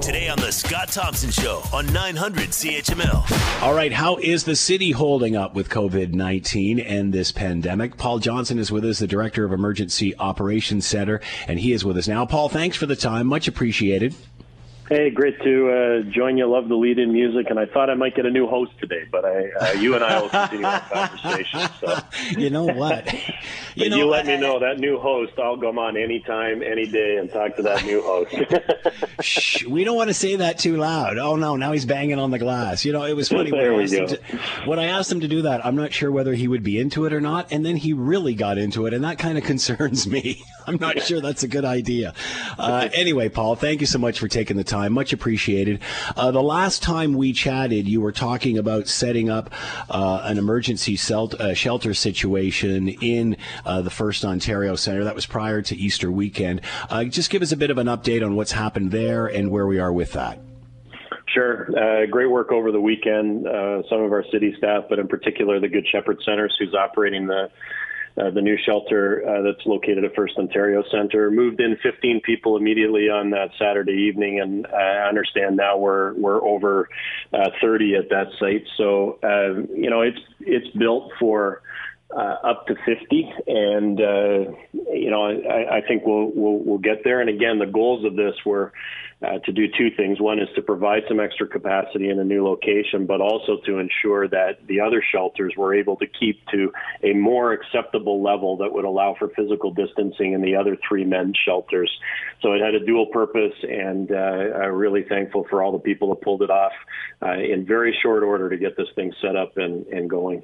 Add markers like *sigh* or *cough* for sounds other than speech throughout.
Today on the Scott Thompson Show on 900 CHML. All right, how is the city holding up with COVID 19 and this pandemic? Paul Johnson is with us, the Director of Emergency Operations Center, and he is with us now. Paul, thanks for the time. Much appreciated. Hey, great to uh, join you. Love the lead-in music, and I thought I might get a new host today, but I, uh, you and I will continue our conversation. So. *laughs* You know what? *laughs* You, know, you let me know that new host. I'll come on anytime, any day, and talk to that new host. *laughs* Shh, we don't want to say that too loud. Oh no, now he's banging on the glass. You know, it was funny when I, to, when I asked him to do that. I'm not sure whether he would be into it or not, and then he really got into it, and that kind of concerns me. I'm not sure that's a good idea. Uh, anyway, Paul, thank you so much for taking the time. Much appreciated. Uh, the last time we chatted, you were talking about setting up uh, an emergency uh, shelter situation in uh, the First Ontario Centre. That was prior to Easter weekend. Uh, just give us a bit of an update on what's happened there and where we are with that. Sure. Uh, great work over the weekend. Uh, some of our city staff, but in particular the Good Shepherd Centers, who's operating the uh, the new shelter uh, that's located at First Ontario Centre. Moved in 15 people immediately on that Saturday evening, and I understand now we're we're over uh, 30 at that site. So uh, you know it's it's built for uh, up to 50, and uh, you know I, I think we'll, we'll we'll get there. And again, the goals of this were uh, to do two things. One is to provide some extra capacity in a new location, but also to ensure that the other shelters were able to keep to a more acceptable level that would allow for physical distancing in the other three men's shelters. So it had a dual purpose, and uh, I'm really thankful for all the people that pulled it off uh, in very short order to get this thing set up and, and going.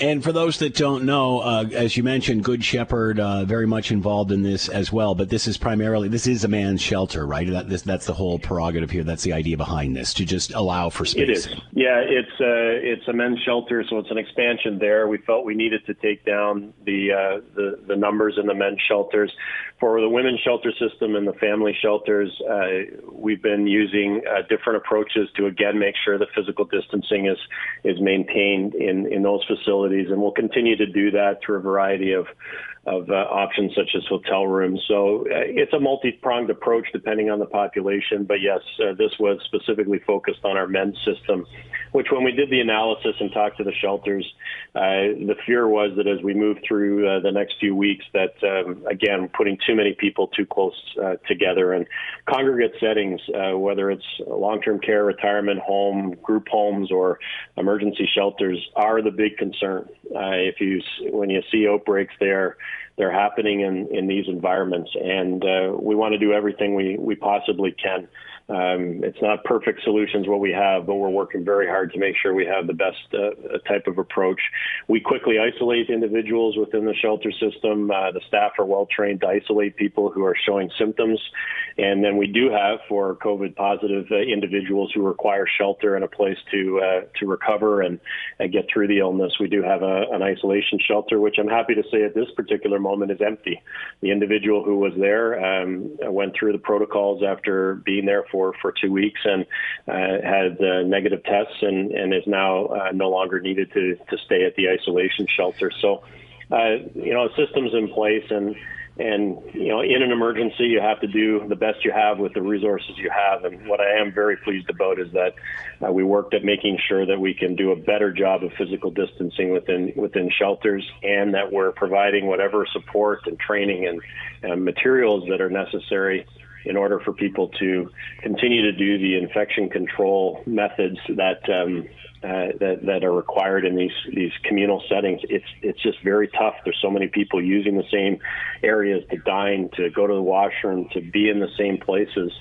And for those that don't know, uh, as you mentioned, Good Shepherd uh, very much involved in this as well. But this is primarily this is a man's shelter, right? That, this, that's the whole prerogative here. That's the idea behind this to just allow for space. It is. Yeah, it's uh, it's a men's shelter, so it's an expansion there. We felt we needed to take down the uh, the, the numbers in the men's shelters. For the women's shelter system and the family shelters, uh, we've been using uh, different approaches to again make sure that physical distancing is is maintained in in those facilities, and we'll continue to do that through a variety of of uh, options such as hotel rooms. So uh, it's a multi-pronged approach depending on the population. But yes, uh, this was specifically focused on our men's system, which when we did the analysis and talked to the shelters, uh, the fear was that as we move through uh, the next few weeks, that um, again putting too many people too close uh, together and congregate settings, whether it's long-term care, retirement home, group homes, or emergency shelters, are the big concern. if you when you see outbreaks there they're happening in, in these environments, and uh, we want to do everything we, we possibly can um, it's not perfect solutions what we have, but we're working very hard to make sure we have the best uh, type of approach. We quickly isolate individuals within the shelter system. Uh, the staff are well trained to isolate people who are showing symptoms, and then we do have for COVID positive uh, individuals who require shelter and a place to uh, to recover and, and get through the illness. We do have a, an isolation shelter, which I'm happy to say at this particular moment is empty. The individual who was there um, went through the protocols after being there for for two weeks and uh, had uh, negative tests and and is now uh, no longer needed to to stay at the isolation shelter. So, you know, a systems in place and and you know in an emergency you have to do the best you have with the resources you have and what i am very pleased about is that uh, we worked at making sure that we can do a better job of physical distancing within within shelters and that we're providing whatever support and training and, and materials that are necessary in order for people to continue to do the infection control methods that um, uh, that, that are required in these these communal settings. It's it's just very tough. There's so many people using the same areas to dine, to go to the washroom, to be in the same places,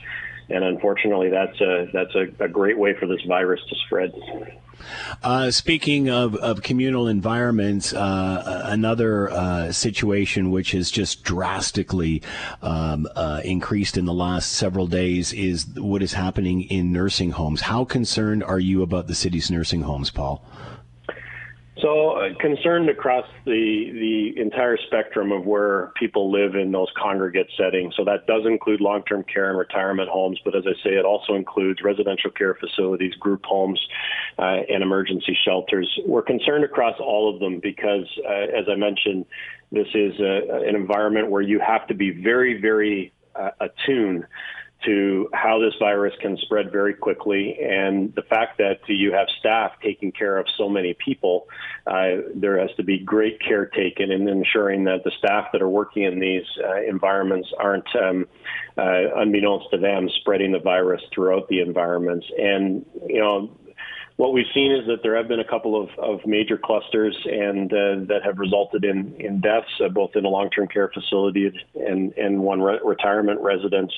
and unfortunately, that's a that's a, a great way for this virus to spread. Uh, speaking of, of communal environments, uh, another uh, situation which has just drastically um, uh, increased in the last several days is what is happening in nursing homes. How concerned are you about the city's nursing homes, Paul? So uh, concerned across the the entire spectrum of where people live in those congregate settings. So that does include long-term care and retirement homes, but as I say, it also includes residential care facilities, group homes, uh, and emergency shelters. We're concerned across all of them because, uh, as I mentioned, this is a, an environment where you have to be very, very uh, attuned to how this virus can spread very quickly, and the fact that you have staff taking care of so many people, uh, there has to be great care taken in ensuring that the staff that are working in these uh, environments aren't, um, uh, unbeknownst to them, spreading the virus throughout the environments. And you know, what we've seen is that there have been a couple of, of major clusters and uh, that have resulted in, in deaths, uh, both in a long-term care facility and, and one re- retirement residence.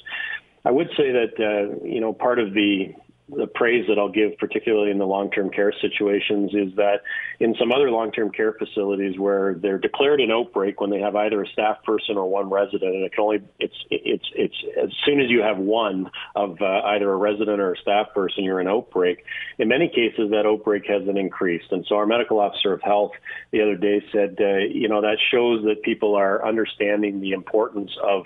I would say that uh, you know part of the the praise that I'll give, particularly in the long-term care situations, is that in some other long-term care facilities where they're declared an outbreak when they have either a staff person or one resident, and it can only it's it's it's as soon as you have one of uh, either a resident or a staff person, you're an outbreak. In many cases, that outbreak hasn't increased, and so our medical officer of health the other day said, uh, you know, that shows that people are understanding the importance of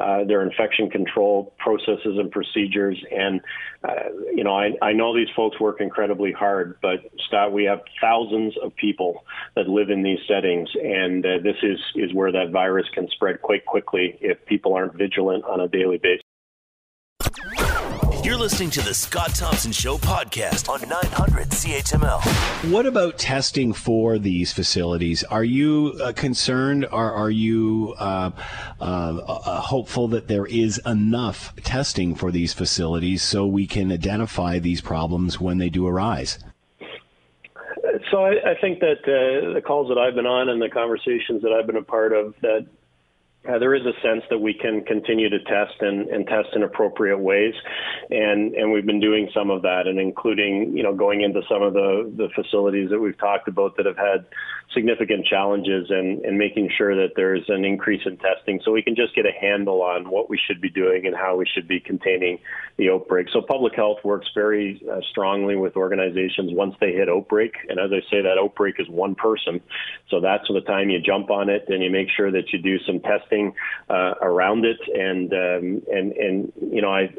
uh, their infection control processes and procedures, and uh, you know, I, I know these folks work incredibly hard, but Scott, we have thousands of people that live in these settings, and uh, this is is where that virus can spread quite quickly if people aren't vigilant on a daily basis. You're listening to the Scott Thompson Show podcast on 900 CHML. What about testing for these facilities? Are you uh, concerned or are you uh, uh, uh, hopeful that there is enough testing for these facilities so we can identify these problems when they do arise? So I, I think that uh, the calls that I've been on and the conversations that I've been a part of, that uh, there is a sense that we can continue to test and, and, test in appropriate ways, and and we've been doing some of that, and including you know going into some of the the facilities that we've talked about that have had significant challenges, and and making sure that there's an increase in testing, so we can just get a handle on what we should be doing and how we should be containing the outbreak. So public health works very uh, strongly with organizations once they hit outbreak, and as I say, that outbreak is one person, so that's the time you jump on it and you make sure that you do some testing testing uh, around it, and um, and and you know I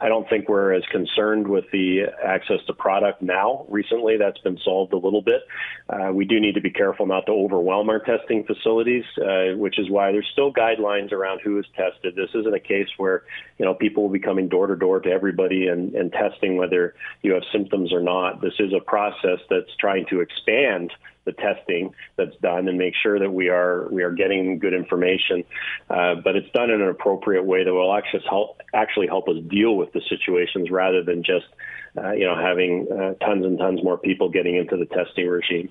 I don't think we're as concerned with the access to product now. Recently, that's been solved a little bit. Uh, we do need to be careful not to overwhelm our testing facilities, uh, which is why there's still guidelines around who is tested. This isn't a case where you know people will be coming door to door to everybody and, and testing whether you have symptoms or not. This is a process that's trying to expand the testing that's done and make sure that we are we are getting good information. Uh, but it's done in an appropriate way that will actually help actually help us deal with the situations rather than just uh, you know having uh, tons and tons more people getting into the testing regime.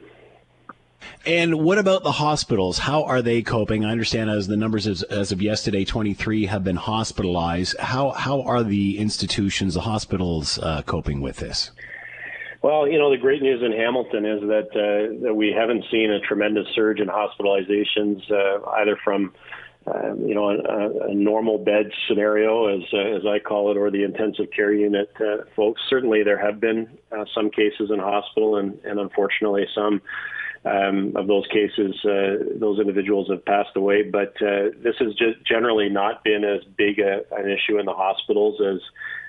And what about the hospitals? How are they coping? I understand as the numbers as, as of yesterday, 23 have been hospitalized. How how are the institutions, the hospitals, uh, coping with this? Well, you know, the great news in Hamilton is that uh, that we haven't seen a tremendous surge in hospitalizations uh, either from uh, you know, a, a, normal bed scenario, as uh, as I call it, or the intensive care unit uh, folks. Certainly, there have been uh, some cases in hospital, and, and unfortunately, some um, of those cases, those individuals have passed away. But this has just generally not been as big a, an issue in the hospitals as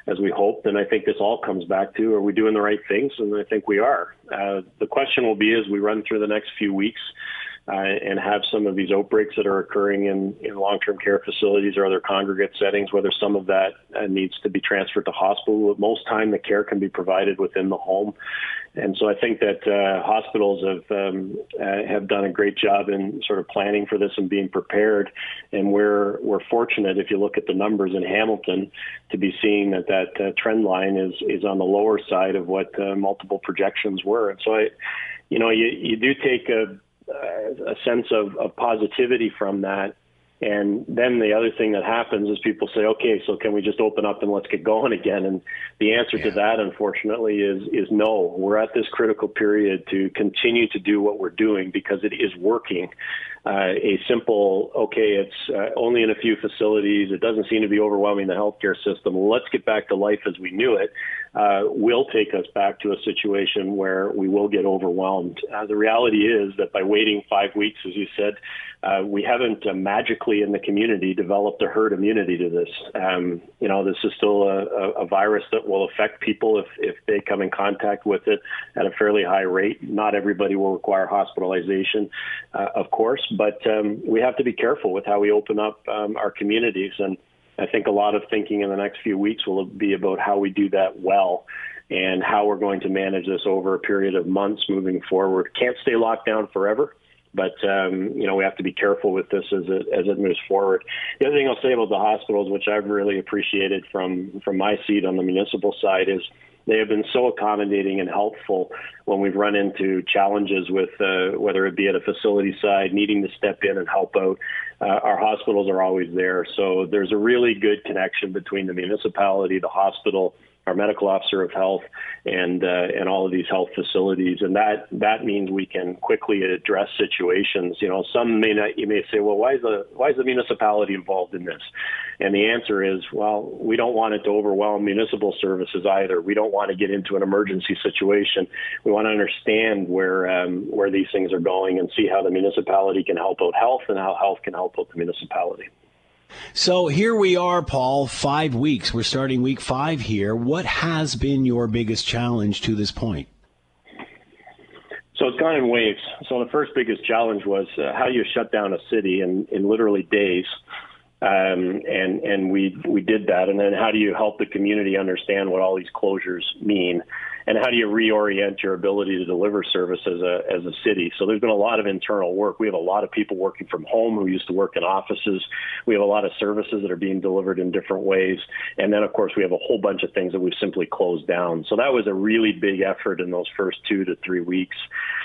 as we hoped. And I think this all comes back to are we doing the right things? And I think we are. Uh, the question will be as we run through the next few weeks. Uh, and have some of these outbreaks that are occurring in, in long-term care facilities or other congregate settings, whether some of that uh, needs to be transferred to hospital. Most time, the care can be provided within the home, and so I think that uh, hospitals have um, uh, have done a great job in sort of planning for this and being prepared. And we're we're fortunate if you look at the numbers in Hamilton to be seeing that that uh, trend line is is on the lower side of what uh, multiple projections were. And so I, you know, you you do take a Uh, a sense of, of positivity from that and then the other thing that happens is people say, okay, so can we just open up and let's get going again? And the answer yeah. to that, unfortunately, is is no. We're at this critical period to continue to do what we're doing because it is working. Uh, a simple, okay, it's uh, only in a few facilities. It doesn't seem to be overwhelming the healthcare system. Let's get back to life as we knew it. Uh, will take us back to a situation where we will get overwhelmed. Uh, the reality is that by waiting five weeks, as you said, uh, we haven't uh, magically in the community developed a herd immunity to this. Um, you know, this is still a, a, virus that will affect people if, if they come in contact with it at a fairly high rate. Not everybody will require hospitalization, of course, but um, we have to be careful with how we open up um, our communities. And I think a lot of thinking in the next few weeks will be about how we do that well and how we're going to manage this over a period of months moving forward. Can't stay locked down forever. But um, you know we have to be careful with this as it as it moves forward. The other thing I'll say about the hospitals, which I've really appreciated from from my seat on the municipal side, is they have been so accommodating and helpful when we've run into challenges with uh, whether it be at a facility side, needing to step in and help out. Uh, our hospitals are always there, so there's a really good connection between the municipality, the hospital, our medical officer of health, and uh, and all of these health facilities, and that that means we can quickly address situations. You know, some may not. You may say, well, why is the why is the municipality involved in this? And the answer is, well, we don't want it to overwhelm municipal services either. We don't want to get into an emergency situation. We want to understand where um, where these things are going and see how the municipality can help out health and how health can help out the municipality. So here we are, Paul, five weeks. We're starting week five here. What has been your biggest challenge to this point? So it's gone in waves. So the first biggest challenge was uh, how you shut down a city in, in literally days? Um, and and we we did that. And then how do you help the community understand what all these closures mean? And how do you reorient your ability to deliver service as a as a city? So there's been a lot of internal work. We have a lot of people working from home who used to work in offices. We have a lot of services that are being delivered in different ways, and then of course we have a whole bunch of things that we've simply closed down. So that was a really big effort in those first two to three weeks.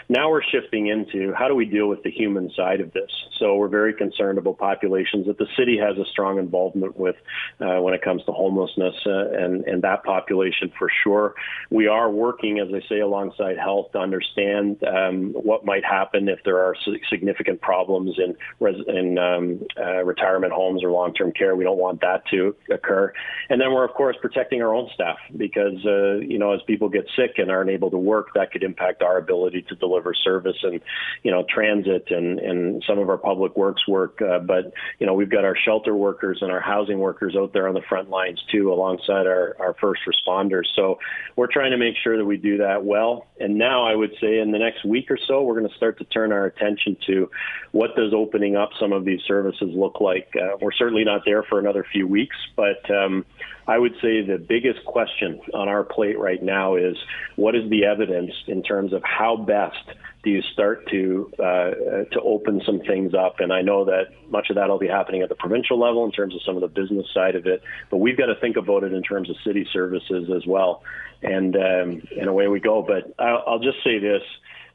Now we're shifting into how do we deal with the human side of this. So we're very concerned about populations that the city has a strong involvement with uh, when it comes to homelessness uh, and and that population for sure. We are working, as I say, alongside health to understand um, what might happen if there are significant problems in, res- in um, uh, retirement homes or long term care. We don't want that to occur. And then we're, of course, protecting our own staff because, uh, you know, as people get sick and aren't able to work, that could impact our ability to deliver service and, you know, transit and, and some of our public works work. Uh, but, you know, we've got our shelter workers and our housing workers out there on the front lines too, alongside our, our first responders. So we're trying to make sure that we do that well. And now I would say in the next week or so, we're going to start to turn our attention to what does opening up some of these services look like. Uh, we're certainly not there for another few weeks, but um, I would say the biggest question on our plate right now is what is the evidence in terms of how best do you start to uh, to open some things up? And I know that much of that will be happening at the provincial level in terms of some of the business side of it, but we've got to think about it in terms of city services as well. And um, and away we go. But I'll, I'll just say this.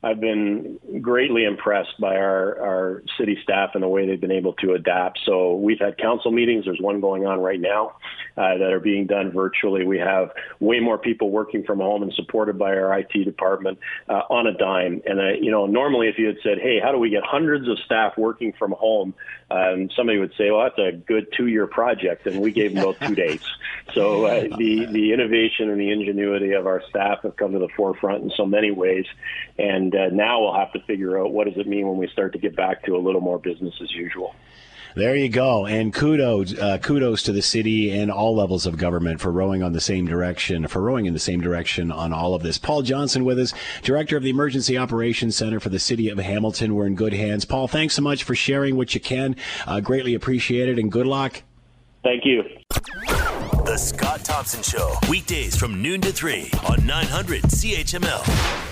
I've been greatly impressed by our, our city staff and the way they've been able to adapt. So we've had council meetings. There's one going on right now uh, that are being done virtually. We have way more people working from home and supported by our IT department uh, on a dime. And, uh, you know, normally if you had said, hey, how do we get hundreds of staff working from home? Um, somebody would say, well, that's a good two-year project. And we gave them about two days. So uh, the, the innovation and the ingenuity of our staff have come to the forefront in so many ways. And uh, now we'll have to figure out what does it mean when we start to get back to a little more business as usual. There you go, and kudos, uh, kudos to the city and all levels of government for rowing on the same direction, for rowing in the same direction on all of this. Paul Johnson with us, director of the Emergency Operations Center for the City of Hamilton. We're in good hands. Paul, thanks so much for sharing what you can. Uh, greatly appreciated, and good luck. Thank you. The Scott Thompson Show, weekdays from noon to three on 900 CHML.